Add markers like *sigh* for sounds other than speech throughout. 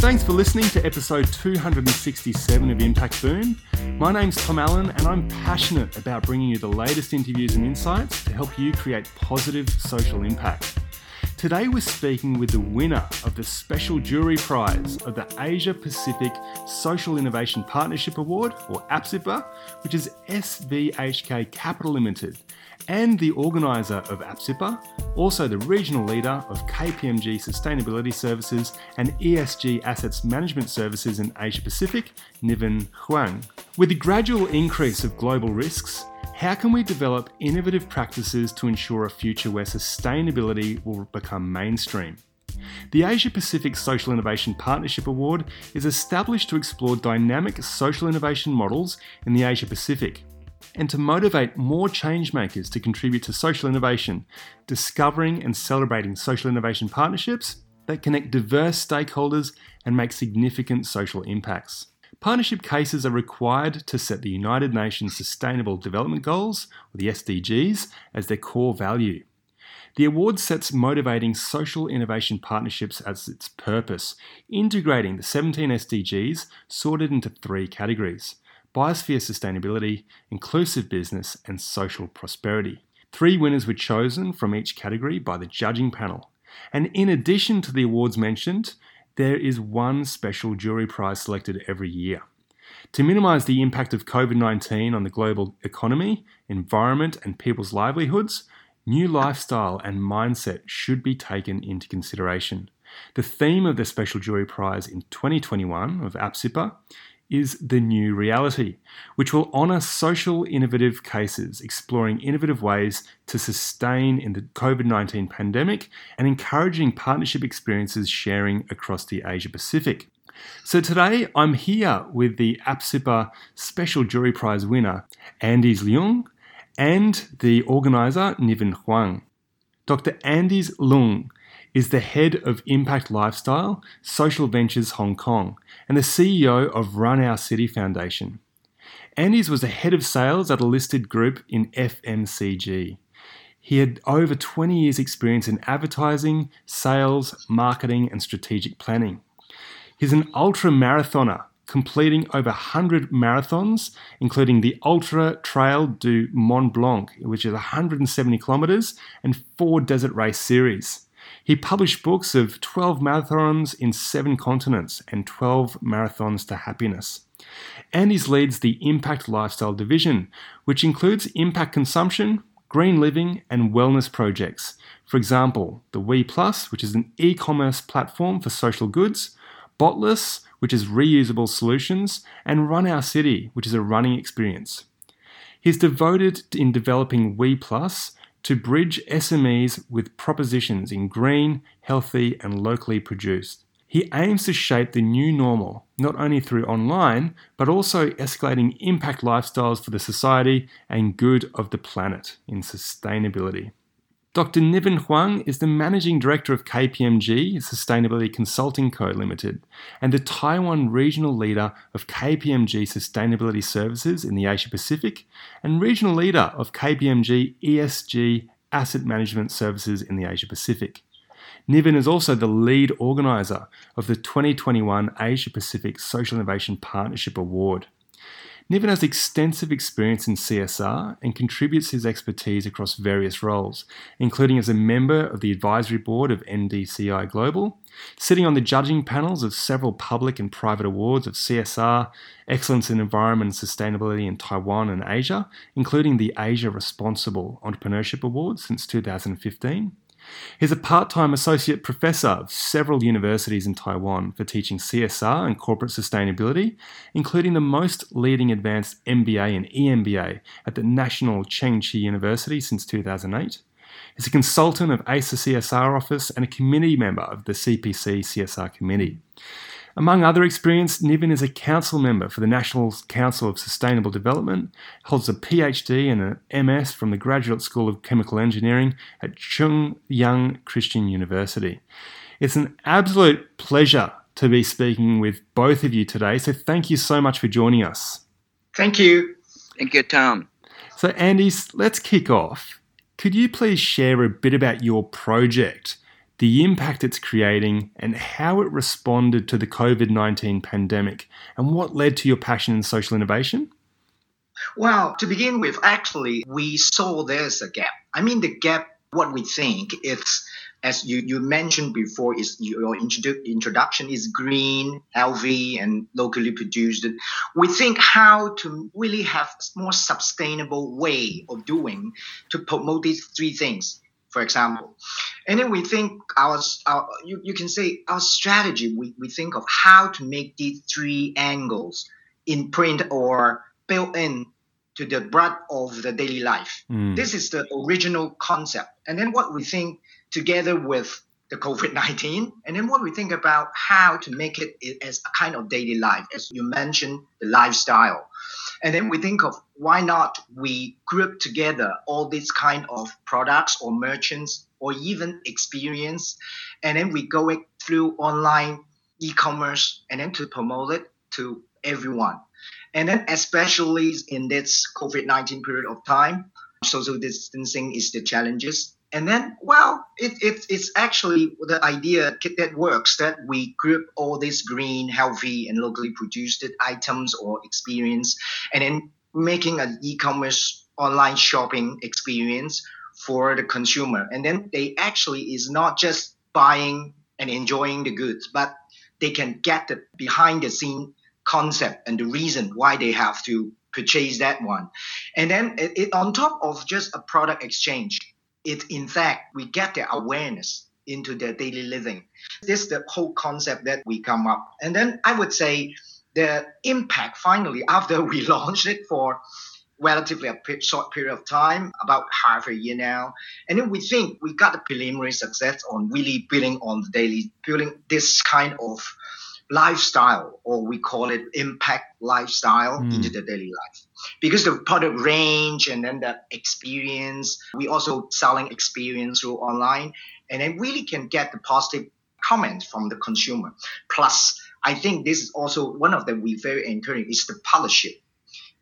Thanks for listening to episode 267 of Impact Boom. My name's Tom Allen, and I'm passionate about bringing you the latest interviews and insights to help you create positive social impact. Today, we're speaking with the winner of the Special Jury Prize of the Asia Pacific Social Innovation Partnership Award, or APSIPA, which is SVHK Capital Limited, and the organiser of APSIPA, also the regional leader of KPMG Sustainability Services and ESG Assets Management Services in Asia Pacific, Niven Huang. With the gradual increase of global risks, how can we develop innovative practices to ensure a future where sustainability will become mainstream? The Asia Pacific Social Innovation Partnership Award is established to explore dynamic social innovation models in the Asia Pacific and to motivate more changemakers to contribute to social innovation, discovering and celebrating social innovation partnerships that connect diverse stakeholders and make significant social impacts. Partnership cases are required to set the United Nations Sustainable Development Goals, or the SDGs, as their core value. The award sets motivating social innovation partnerships as its purpose, integrating the 17 SDGs sorted into three categories biosphere sustainability, inclusive business, and social prosperity. Three winners were chosen from each category by the judging panel. And in addition to the awards mentioned, there is one special jury prize selected every year. To minimise the impact of COVID 19 on the global economy, environment, and people's livelihoods, new lifestyle and mindset should be taken into consideration. The theme of the Special Jury Prize in 2021 of APSIPA is The New Reality, which will honour social innovative cases exploring innovative ways to sustain in the COVID 19 pandemic and encouraging partnership experiences sharing across the Asia Pacific. So today I'm here with the APSIPA Special Jury Prize winner, Andys Leung, and the organiser, Niven Huang. Dr. Andys Leung is the head of Impact Lifestyle Social Ventures Hong Kong and the CEO of Run Our City Foundation. Andys was the head of sales at a listed group in FMCG. He had over 20 years' experience in advertising, sales, marketing, and strategic planning. He's an ultra marathoner, completing over 100 marathons, including the Ultra Trail du Mont Blanc, which is 170 kilometres, and four desert race series. He published books of 12 marathons in seven continents and 12 marathons to happiness. And he leads the Impact Lifestyle Division, which includes impact consumption, green living, and wellness projects. For example, the We Plus, which is an e commerce platform for social goods, Botless, which is reusable solutions, and Run Our City, which is a running experience. He's devoted in developing We Plus to bridge SMEs with propositions in green, healthy, and locally produced. He aims to shape the new normal, not only through online, but also escalating impact lifestyles for the society and good of the planet in sustainability. Dr. Niven Huang is the Managing Director of KPMG Sustainability Consulting Co. Limited and the Taiwan Regional Leader of KPMG Sustainability Services in the Asia Pacific and Regional Leader of KPMG ESG Asset Management Services in the Asia Pacific. Niven is also the lead organiser of the 2021 Asia Pacific Social Innovation Partnership Award. Niven has extensive experience in CSR and contributes his expertise across various roles, including as a member of the advisory board of NDCI Global, sitting on the judging panels of several public and private awards of CSR, Excellence in Environment and Sustainability in Taiwan and Asia, including the Asia Responsible Entrepreneurship Award since 2015 He's a part time associate professor of several universities in Taiwan for teaching CSR and corporate sustainability, including the most leading advanced MBA and EMBA at the National Chengchi University since 2008. He's a consultant of ACER CSR Office and a committee member of the CPC CSR Committee. Among other experience, Niven is a council member for the National Council of Sustainable Development, holds a PhD and an MS from the Graduate School of Chemical Engineering at Chung Yuan Christian University. It's an absolute pleasure to be speaking with both of you today, so thank you so much for joining us. Thank you. Thank you, Tom. So, Andy, let's kick off. Could you please share a bit about your project the impact it's creating, and how it responded to the COVID 19 pandemic, and what led to your passion in social innovation? Well, to begin with, actually, we saw there's a gap. I mean, the gap, what we think, it's as you, you mentioned before, is your introdu- introduction is green, healthy, and locally produced. We think how to really have a more sustainable way of doing to promote these three things for example. And then we think our, our you, you can say our strategy, we, we think of how to make these three angles in print or built in to the breadth of the daily life. Mm. This is the original concept. And then what we think together with the COVID 19, and then what we think about how to make it as a kind of daily life, as you mentioned, the lifestyle. And then we think of why not we group together all these kind of products or merchants or even experience, and then we go it through online e-commerce and then to promote it to everyone. And then especially in this COVID-19 period of time, social distancing is the challenges and then, well, it, it, it's actually the idea that works that we group all these green, healthy, and locally produced items or experience, and then making an e-commerce online shopping experience for the consumer. And then they actually is not just buying and enjoying the goods, but they can get the behind the scene concept and the reason why they have to purchase that one. And then it, it on top of just a product exchange it in fact we get their awareness into their daily living. This is the whole concept that we come up. And then I would say the impact finally *laughs* after we launched it for relatively a short period of time, about half a year now. And then we think we got the preliminary success on really building on the daily, building this kind of lifestyle, or we call it impact lifestyle mm. into the daily life. Because the product range and then the experience, we also selling experience through online, and then really can get the positive comment from the consumer. Plus, I think this is also one of them we very encourage is the partnership.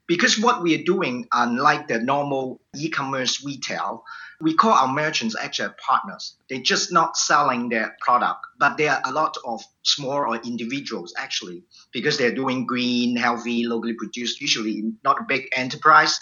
Because what we are doing, unlike the normal e-commerce retail, we call our merchants actually partners. They're just not selling their product, but there are a lot of small or individuals actually, because they're doing green, healthy, locally produced, usually not a big enterprise.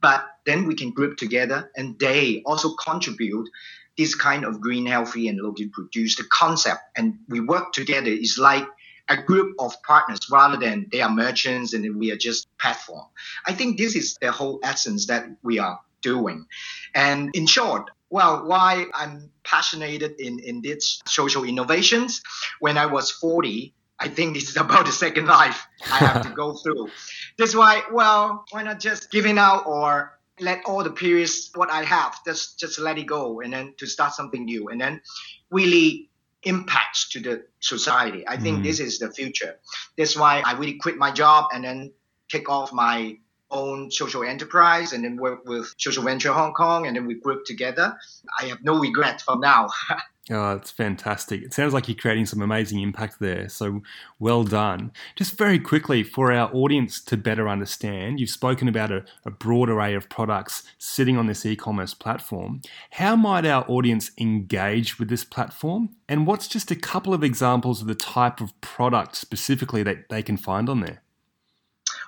But then we can group together and they also contribute this kind of green, healthy, and locally produced concept. And we work together. It's like a group of partners rather than they are merchants and we are just platform. I think this is the whole essence that we are doing. And in short, well, why I'm passionate in, in this social innovations. When I was 40, I think this is about the second life I have to go *laughs* through. That's why, well, why not just giving out or let all the periods what I have, just just let it go and then to start something new and then really impacts to the society. I think mm. this is the future. That's why I really quit my job and then kick off my own social enterprise and then work with Social Venture Hong Kong and then we group together. I have no regret from now. *laughs* oh, it's fantastic. It sounds like you're creating some amazing impact there. So well done. Just very quickly, for our audience to better understand, you've spoken about a, a broad array of products sitting on this e commerce platform. How might our audience engage with this platform? And what's just a couple of examples of the type of product specifically that they can find on there?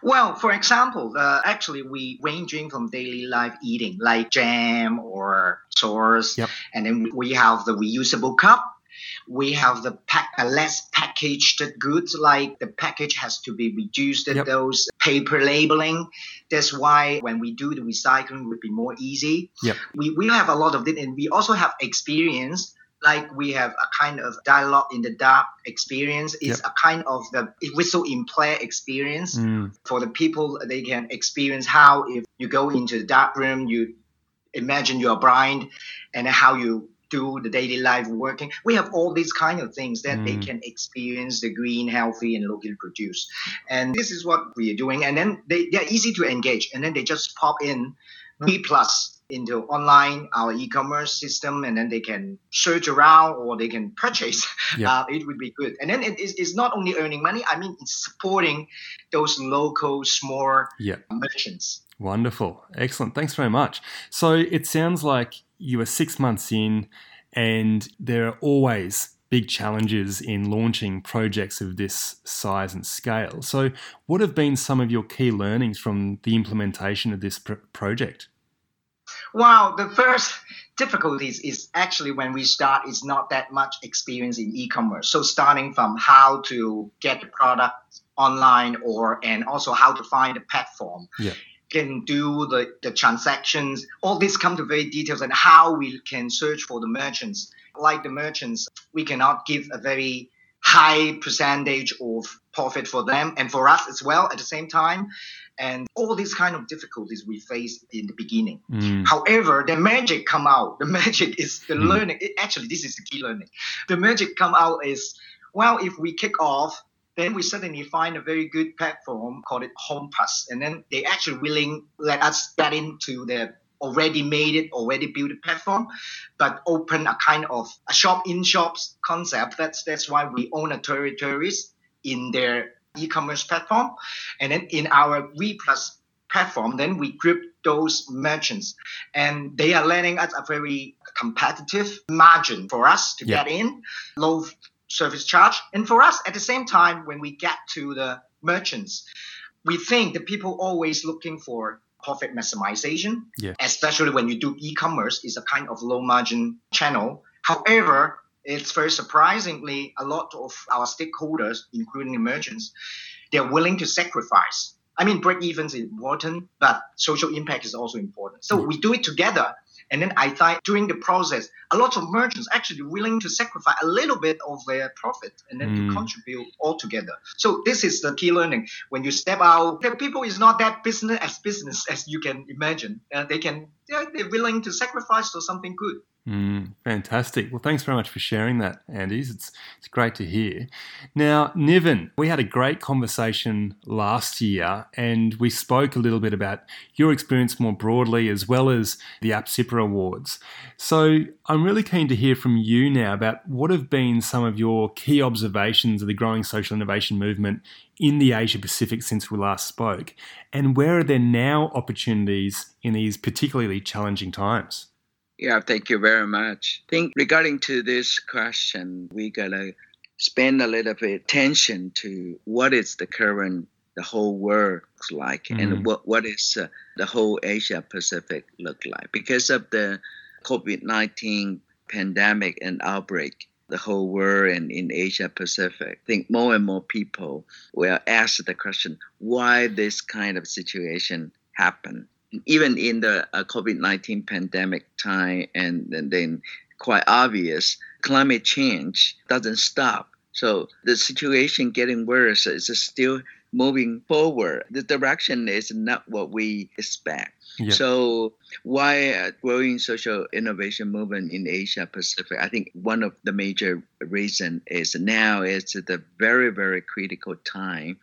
Well, for example, uh, actually, we ranging from daily life eating like jam or sauce, yep. and then we have the reusable cup. We have the pack, uh, less packaged goods, like the package has to be reduced. Yep. Those paper labeling. That's why when we do the recycling, would be more easy. Yep. We we have a lot of it, and we also have experience like we have a kind of dialogue in the dark experience. It's Yep. a kind of the whistle in play experience Mm, for the people they can experience how if you go into the dark room you imagine you're blind and how you do the daily life working. We have all these kind of things that they Mm. can experience the green healthy and local produce. And this is what we are doing. And then they, they're easy to engage. And then they just pop in b plus into online our e-commerce system and then they can search around or they can purchase *laughs* uh, it would be good and then it is it's not only earning money i mean it's supporting those local small yeah. merchants Wonderful. Excellent. Thanks very much. So it sounds like you are six months in, and there are always big challenges in launching projects of this size and scale. So, what have been some of your key learnings from the implementation of this pr- project? Wow, the first difficulties is actually when we start is not that much experience in e-commerce. So starting from how to get the product online or and also how to find a platform. Yeah. Can do the, the transactions. All this come to very details and how we can search for the merchants. Like the merchants, we cannot give a very high percentage of profit for them and for us as well at the same time. And all these kind of difficulties we faced in the beginning. Mm, However, the magic come out. The magic *laughs* is the Hmm. learning. It, actually, this is the key learning. The magic come out is well, if we kick off, then we suddenly find a very good platform called it HomePass, and then they actually willing let us get into the already made it, already built platform, but open a kind of a shop in shops concept. That's that's why we own a territories in their e-commerce platform, and then in our We Plus platform, then we group those merchants, and they are letting us a very competitive margin for us to Yeah. get in, low service charge, and for us at the same time when we get to the merchants, we think that people always looking for profit maximization, Yeah. especially when you do e-commerce, is a kind of low margin channel. However, it's very surprisingly a lot of our stakeholders, including the merchants, they're willing to sacrifice. I mean, break even is important, but social impact is also important. So Yeah. we do it together. And then I thought during the process, a lot of merchants actually willing to sacrifice a little bit of their profit and then Mm. to contribute all together. So this is the key learning. When you step out, the people is not that business as business as you can imagine. Uh, they can, they're, they're willing to sacrifice for something good. Mm, fantastic. Well, thanks very much for sharing that, Andys. It's it's great to hear. Now, Niven, we had a great conversation last year, and we spoke a little bit about your experience more broadly, as well as the APSIPA Awards. So, I'm really keen to hear from you now about what have been some of your key observations of the growing social innovation movement in the Asia Pacific since we last spoke, and where are there now opportunities in these particularly challenging times? Yeah, thank you very much. I think regarding to this question, we gotta spend a little bit attention to what is the current the whole world looks like Mhm. and what what is uh, the whole Asia Pacific look like because of the COVID nineteen pandemic and outbreak. The whole world and in Asia Pacific, I think more and more people will ask the question why this kind of situation happened even in the uh, COVID 19 pandemic time, and, and then quite obvious, climate change doesn't stop. So the situation getting worse is still moving forward. The direction is not what we expect. Yeah. So why uh, growing social innovation movement in Asia Pacific? I think one of the major reason is now is the very very critical time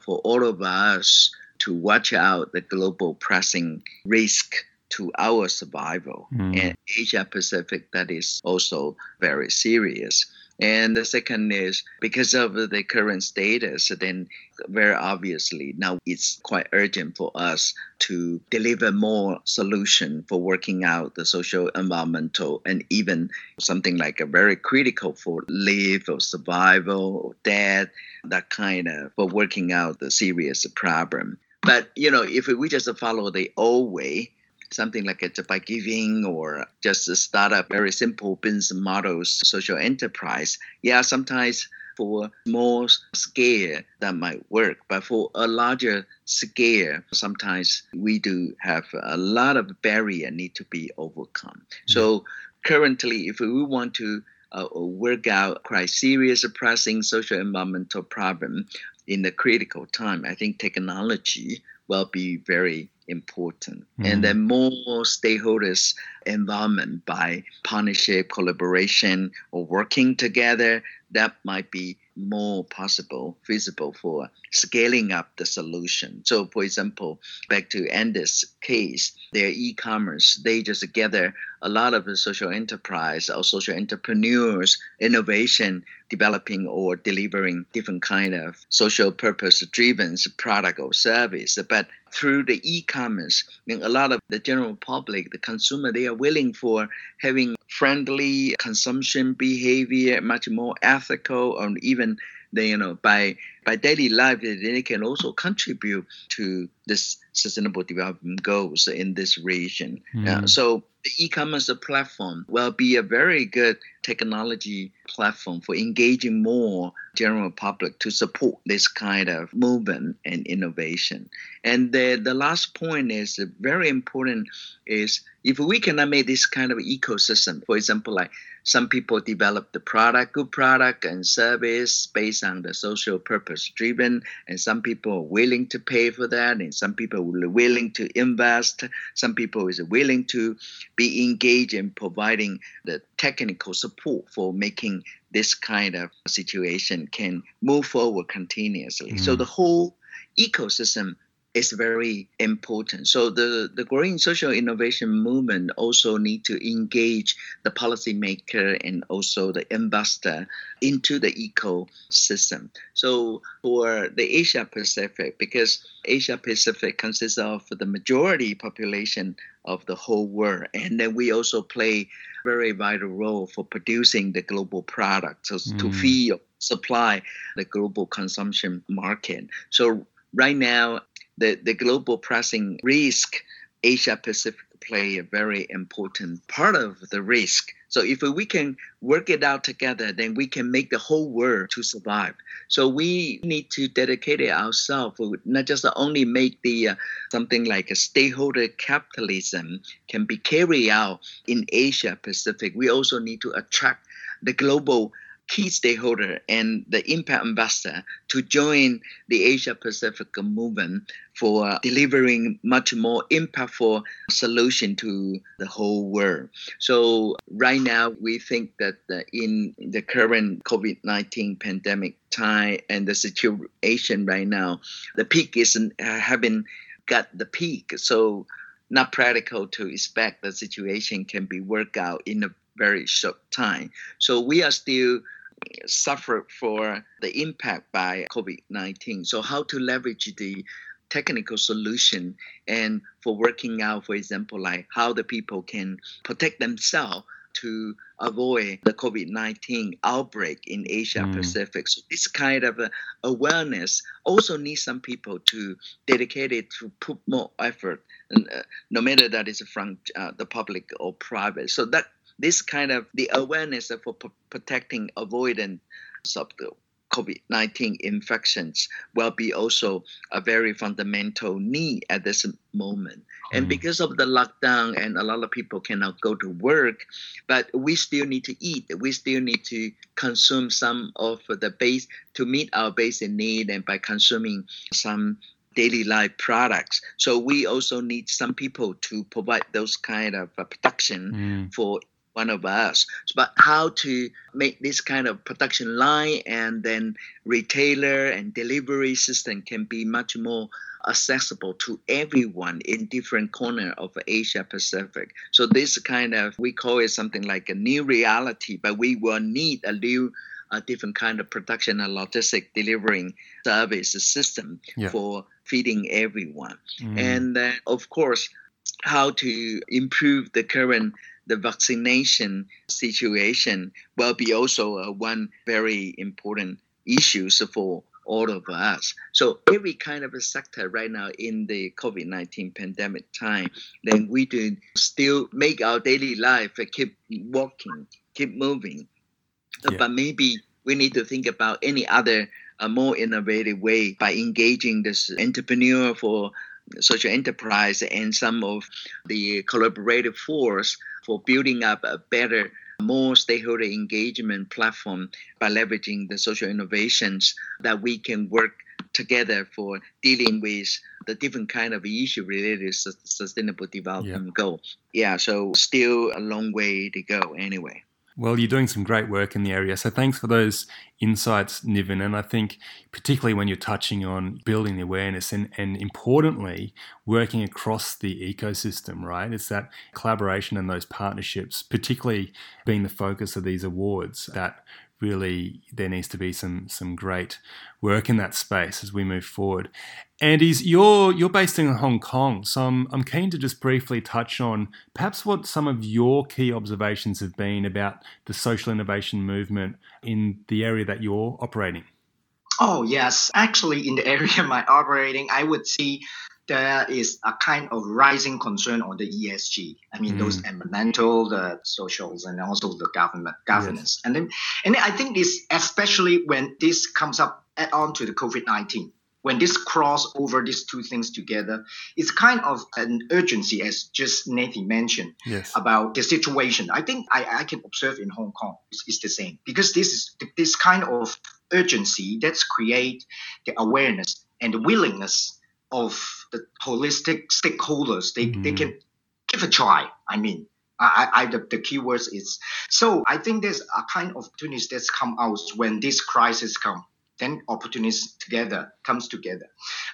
for all of us to watch out the global pressing risk to our survival Mm. and Asia Pacific that is also very serious. And the second is because of the current status, then very obviously now it's quite urgent for us to deliver more solution for working out the social, environmental, and even something like a very critical for live or survival or death, that kind of for working out the serious problem. But you know, if we just follow the old way, something like a by giving or just a startup, very simple business models, social enterprise. Yeah, sometimes for small scale that might work, but for a larger scale, sometimes we do have a lot of barrier need to be overcome. So currently, if we want to uh, work out quite serious, pressing social environmental problem in the critical time, I think technology will be very important. Mm. And then more stakeholders involvement by partnership, collaboration, or working together, that might be more possible, feasible for scaling up the solution. So, for example, back to Andys case, their e-commerce, they just gather a lot of the social enterprise or social entrepreneurs, innovation, developing or delivering different kind of social purpose driven product or service. But through the e-commerce, I mean, a lot of the general public, the consumer, they are willing for having friendly consumption behavior, much more ethical, or even they, you know, by by daily life, they can also contribute to this sustainable development goals in this region. Mm. Uh, so the e-commerce platform will be a very good technology platform for engaging more general public to support this kind of movement and innovation. And the, the last point is very important is if we cannot make this kind of ecosystem, for example, like some people develop the product, good product and service based on the social purpose driven, and some people are willing to pay for that, and some people are willing to invest, some people is willing to be engaged in providing the technical support for making this kind of situation can move forward continuously. Mm. So the whole ecosystem is very important. So the, the growing social innovation movement also need to engage the policymaker and also the investor into the ecosystem. So for the Asia Pacific, because Asia Pacific consists of the majority population of the whole world, and then we also play very vital role for producing the global product so mm. to feed supply the global consumption market. So right now the, the global pressing risk, Asia Pacific play a very important part of the risk. So if we can work it out together, then we can make the whole world to survive. So we need to dedicate ourselves, not just only make the uh, something like a stakeholder capitalism can be carried out in Asia Pacific. We also need to attract the global key stakeholder and the impact investor to join the Asia Pacific movement for delivering much more impactful solution to the whole world. So right now we think that uh, in the current COVID-19 pandemic time and the situation right now, the peak isn't uh, having got the peak. So not practical to expect the situation can be worked out in a very short time. So we are still suffer for the impact by COVID-19. So how to leverage the technical solution and for working out, for example, like how the people can protect themselves to avoid the COVID-19 outbreak in Asia mm. Pacific. So this kind of awareness also needs some people to dedicate it to put more effort, and, uh, no matter that is from uh, the public or private. So that this kind of the awareness for p- protecting avoidance of the COVID-19 infections will be also a very fundamental need at this moment. Mm. And because of the lockdown and a lot of people cannot go to work, but we still need to eat. We still need to consume some of the base to meet our basic need and by consuming some daily life products. So we also need some people to provide those kind of uh, protection mm. for one of us. But how to make this kind of production line and then retailer and delivery system can be much more accessible to everyone in different corner of Asia Pacific. So this kind of we call it something like a new reality, but we will need a new a different kind of production and logistic delivering service system yeah. for feeding everyone. Mm. And then, of course, how to improve the current the vaccination situation will be also uh, one very important issue for all of us. So every kind of a sector right now in the COVID-19 pandemic time, then we do still make our daily life keep walking, keep moving. Yeah. But maybe we need to think about any other uh, more innovative way by engaging this entrepreneur for social enterprise and some of the collaborative force for building up a better more stakeholder engagement platform by leveraging the social innovations that we can work together for dealing with the different kind of issue related to sustainable development yeah. goal. Yeah, so still a long way to go anyway. Well, you're doing some great work in the area. So thanks for those insights, Niven. And I think, particularly when you're touching on building the awareness and, and importantly, working across the ecosystem, right? It's that collaboration and those partnerships, particularly being the focus of these awards, that really there needs to be some some great work in that space as we move forward. Andys you're you're based in Hong Kong, so I'm I'm keen to just briefly touch on perhaps what some of your key observations have been about the social innovation movement in the area that you're operating. Oh yes, actually in the area *laughs* I'm operating, I would see there is a kind of rising concern on the ESG. I mean, mm. those environmental, the socials, and also the government governance. Yes. And then, and then I think this, especially when this comes up add on to the COVID nineteen, when this cross over these two things together, it's kind of an urgency, as just Nathan mentioned, yes. about the situation. I think I, I can observe in Hong Kong is, is the same because this is this kind of urgency that's create the awareness and the willingness of the holistic stakeholders. They, mm-hmm. they can give a try. I mean, I, I the, the keywords is so I think there's a kind of opportunities that's come out when this crisis come. Then opportunities together comes together.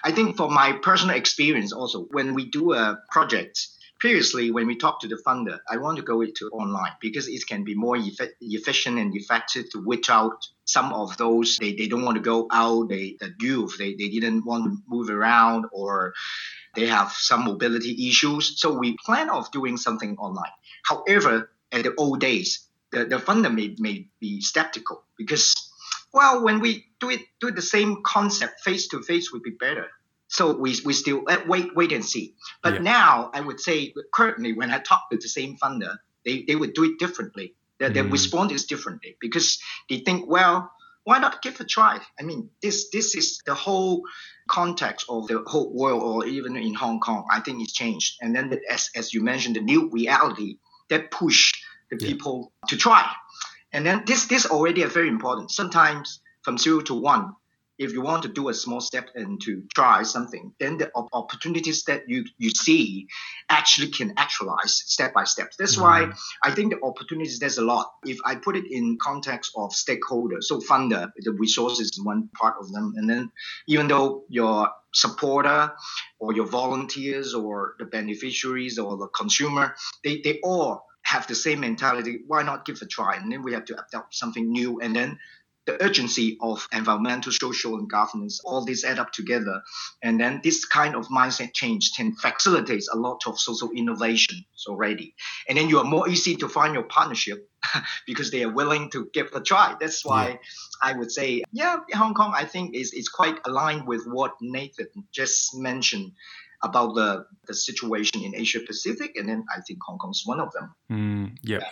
I think for my personal experience also, when we do a project, previously when we talk to the funder, I want to go into online because it can be more eff- efficient and effective to reach out some of those they, they don't want to go out, they the youth they, they didn't want to move around or they have some mobility issues. So we plan of doing something online. However, at the old days, the, the funder may, may be skeptical because well when we do it do the same concept face to face would be better so we, we still uh, wait wait and see. But yeah. now I would say currently when I talk to the same funder, they, they would do it differently. Their, mm. their response is differently because they think, well, why not give a try? I mean, this this is the whole context of the whole world, or even in Hong Kong. I think it's changed. And then, the, as as you mentioned, the new reality that push the yeah. people to try. And then this this already is very important. Sometimes from zero to one, if you want to do a small step and to try something, then the opportunities that you, you see actually can actualize step by step. That's mm-hmm. why I think the opportunities, there's a lot. If I put it in context of stakeholders, so funder, the resources is one part of them. And then even though your supporter or your volunteers or the beneficiaries or the consumer, they, they all have the same mentality. Why not give a try? And then we have to adopt something new. And then the urgency of environmental, social, and governance, all these add up together. And then this kind of mindset change can facilitate a lot of social innovations already. And then you are more easy to find your partnership *laughs* because they are willing to give a try. That's why yeah. I would say, yeah, Hong Kong, I think is, is quite aligned with what Nathan just mentioned about the, the situation in Asia Pacific, and then I think Hong Kong is one of them. Mm, yeah,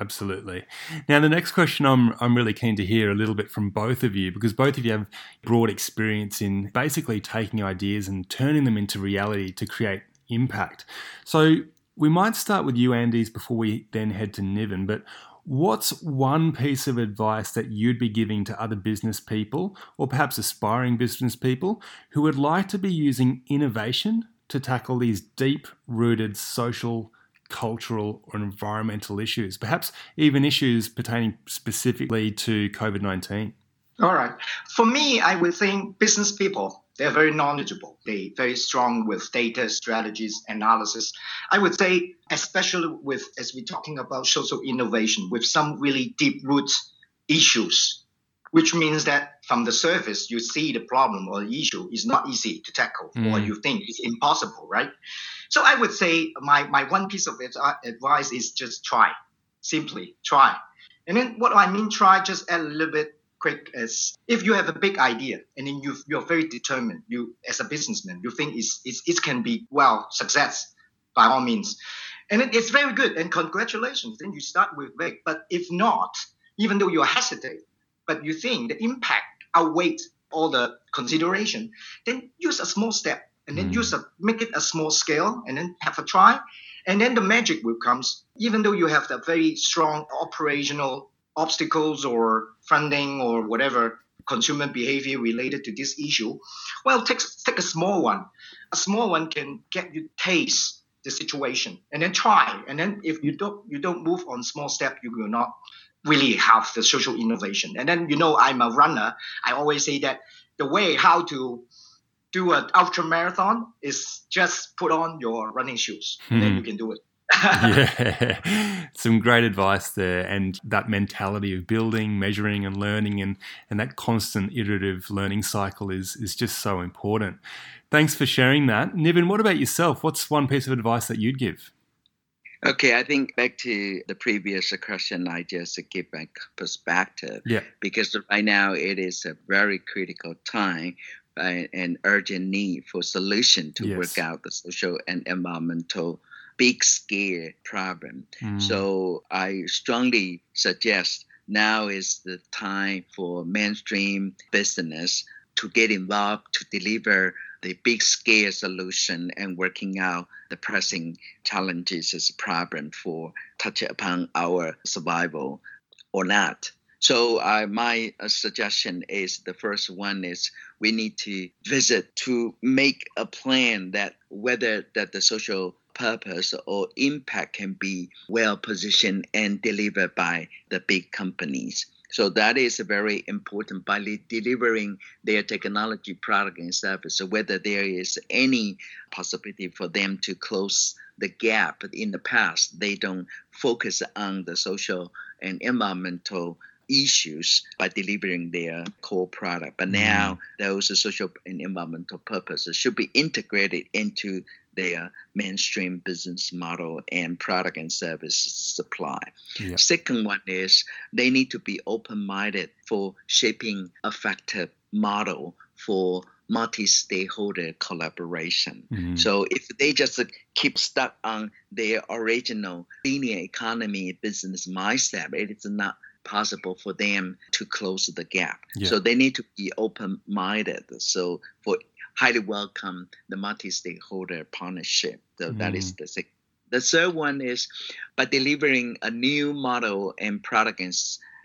absolutely. Now, the next question I'm I'm really keen to hear a little bit from both of you because both of you have broad experience in basically taking ideas and turning them into reality to create impact. So we might start with you, Andys, before we then head to Niven. But What's one piece of advice that you'd be giving to other business people, or perhaps aspiring business people, who would like to be using innovation to tackle these deep rooted social, cultural, or environmental issues, perhaps even issues pertaining specifically to COVID 19? All right. For me, I would think business people they're very knowledgeable. They very strong with data strategies analysis. I would say, especially with as we're talking about social innovation, with some really deep root issues, which means that from the surface you see the problem or the issue is not easy to tackle, mm. or you think it's impossible, right? So I would say my my one piece of advice is just try, simply try. And then what do I mean try, just add a little bit quick as if you have a big idea and then you you're very determined. You as a businessman, you think it's, it's it can be well success by all means, and it, it's very good. And congratulations. Then you start with big. But if not, even though you're hesitate, but you think the impact outweighs all the consideration, then use a small step and then mm. use a make it a small scale and then have a try and then the magic will comes even though you have the very strong operational obstacles or funding or whatever consumer behavior related to this issue well take, take a small one. A small one can get you taste the situation and then try. And then if you don't you don't move on small step you will not really have the social innovation. And then you know i'm a runner. I always say that the way how to do an ultra marathon is just put on your running shoes. And then you hmm. can do it *laughs* yeah, some great advice there, and that mentality of building, measuring, and learning, and and that constant iterative learning cycle is is just so important. Thanks for sharing that, Niven. What about yourself? What's one piece of advice that you'd give? Okay, I think back to the previous question, I just give my perspective. Yeah. Because right now it is a very critical time uh, an urgent need for solution to yes. work out the social and environmental big scale problem. Mm. So I strongly suggest now is the time for mainstream business to get involved to deliver the big scale solution and working out the pressing challenges as a problem for touch upon our survival or not. So uh, my uh, suggestion is the first one is we need to visit to make a plan that whether that the social purpose or impact can be well positioned and delivered by the big companies. So that is very important by delivering their technology product and service, so whether there is any possibility for them to close the gap in the past. They don't focus on the social and environmental issues by delivering their core product. But mm-hmm. now those social and environmental purposes should be integrated into their mainstream business model and product and service supply. Yeah. Second one is they need to be open-minded for shaping effective model for multi-stakeholder collaboration. Mm-hmm. So if they just keep stuck on their original linear economy business mindset, it is not possible for them to close the gap. Yeah. So they need to be open minded. So for highly welcome the multi stakeholder partnership. So mm. that is mm. the second. The third one is by delivering a new model and product and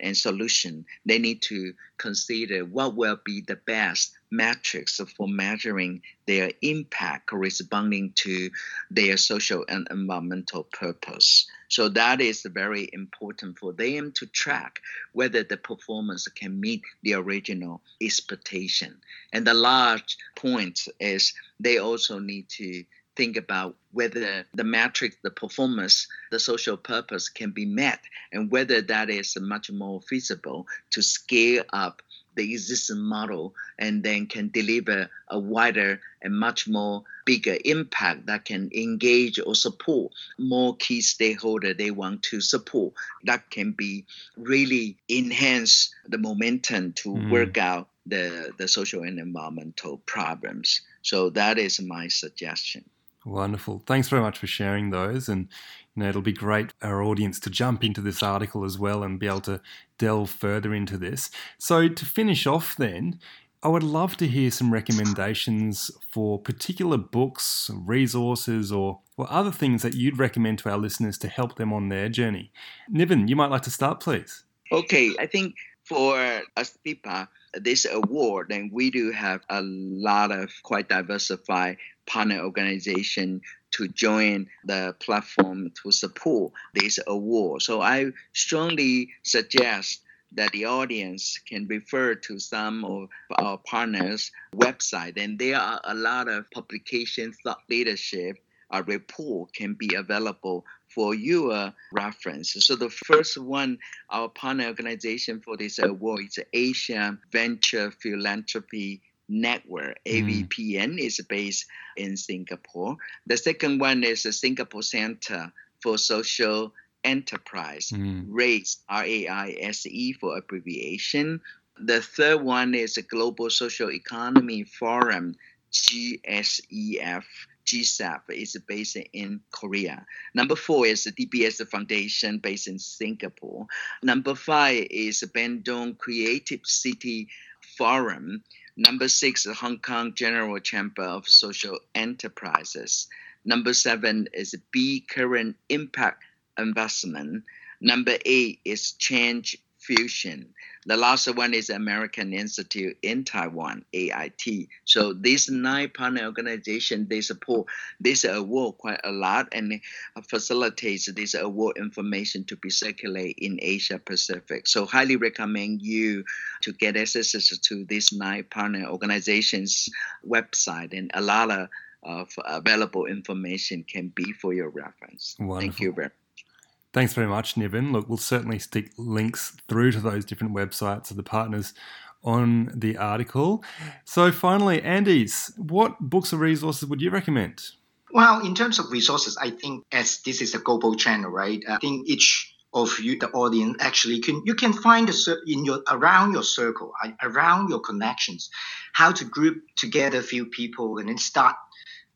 and solution, they need to consider what will be the best metrics for measuring their impact corresponding to their social and environmental purpose. So that is very important for them to track whether the performance can meet the original expectation. And the large point is they also need to think about whether the metric, the performance, the social purpose can be met, and whether that is much more feasible to scale up the existing model and then can deliver a wider and much more bigger impact that can engage or support more key stakeholder they want to support. That can be really enhance the momentum to mm. work out the, the social and environmental problems. So that is my suggestion Wonderful. Thanks very much for sharing those. And you know, it'll be great for our audience to jump into this article as well and be able to delve further into this. So to finish off then, I would love to hear some recommendations for particular books, resources, or, or other things that you'd recommend to our listeners to help them on their journey. Niven, you might like to start, please. Okay, I think for APSIPA, this award, and we do have a lot of quite diversified partner organization to join the platform to support this award. So I strongly suggest that the audience can refer to some of our partners' website, and there are a lot of publications, thought leadership, a report can be available for your reference. So the first one, our partner organization for this award is Asia Venture Philanthropy Network. AVPN mm. is based in Singapore. The second one is the Singapore Center for Social Enterprise, mm. RAISE, R A I S E for abbreviation. The third one is the Global Social Economy Forum, GSEF. GSEF is based in Korea. Number four is the DBS Foundation based in Singapore. Number five is Bandung Creative City Forum. Number six, the Hong Kong General Chamber of Social Enterprises. Number seven is B Current Impact Investment. Number eight is Change Fusion. The last one is American Institute in Taiwan, AIT. So these nine partner organizations, they support this award quite a lot and facilitates this award information to be circulated in Asia Pacific. So highly recommend you to get access to these nine partner organizations website and a lot of, of available information can be for your reference. Wonderful. Thank you very Thanks very much, Niven. Look, we'll certainly stick links through to those different websites of the partners on the article. So, finally, Andys, what books or resources would you recommend? Well, in terms of resources, I think as this is a global channel, right? I think each of you, the audience, actually can you can find a, in your around your circle, around your connections, how to group together a few people and then start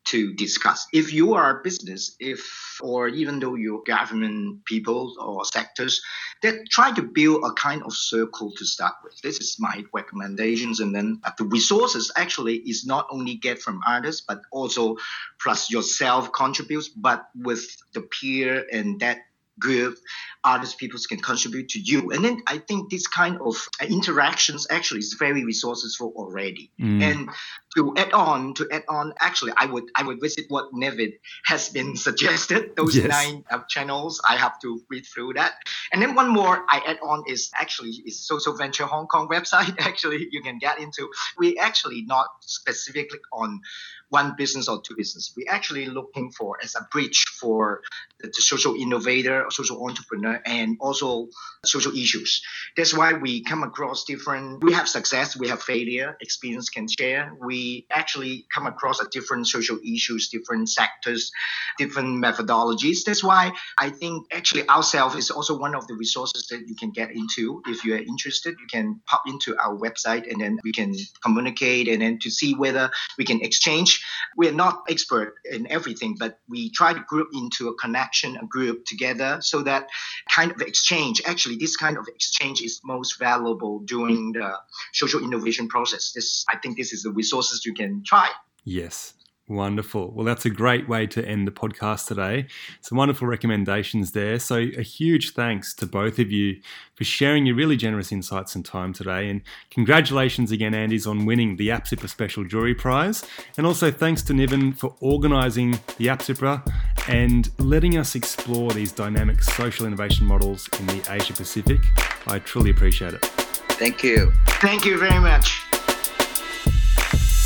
to discuss. If you are a business, if or even though you're government people or sectors, that try to build a kind of circle to start with. This is my recommendations, and then the resources actually is not only get from others, but also plus yourself contributes, but with the peer and that group other people can contribute to you. And then I think this kind of interactions actually is very resourceful already. Mm. And to add on, to add on, actually, I would I would visit what Niven has been *laughs* suggested. Those yes. nine uh, channels, I have to read through that. And then one more I add on is actually is Social Venture Hong Kong website. *laughs* Actually, you can get into. We actually not specifically on one business or two business. We're actually looking for as a bridge for the, the social innovator, social entrepreneur, and also social issues. That's why we come across different. We have success, we have failure, experience can share. We actually come across different social issues, different sectors, different methodologies. That's why I think actually ourselves is also one of the resources that you can get into. If you are interested, you can pop into our website and then we can communicate and then to see whether we can exchange we're not expert in everything, but we try to group into a connection, a group together so that kind of exchange, actually this kind of exchange is most valuable during the social innovation process. This, I think this is the resources you can try. Yes, Wonderful. Well, that's a great way to end the podcast today. Some wonderful recommendations there. So, a huge thanks to both of you for sharing your really generous insights and time today. And congratulations again, Andys, on winning the APSIPA Special Jury Prize. And also thanks to Niven for organising the APSIPA and letting us explore these dynamic social innovation models in the Asia Pacific. I truly appreciate it. Thank you. Thank you very much.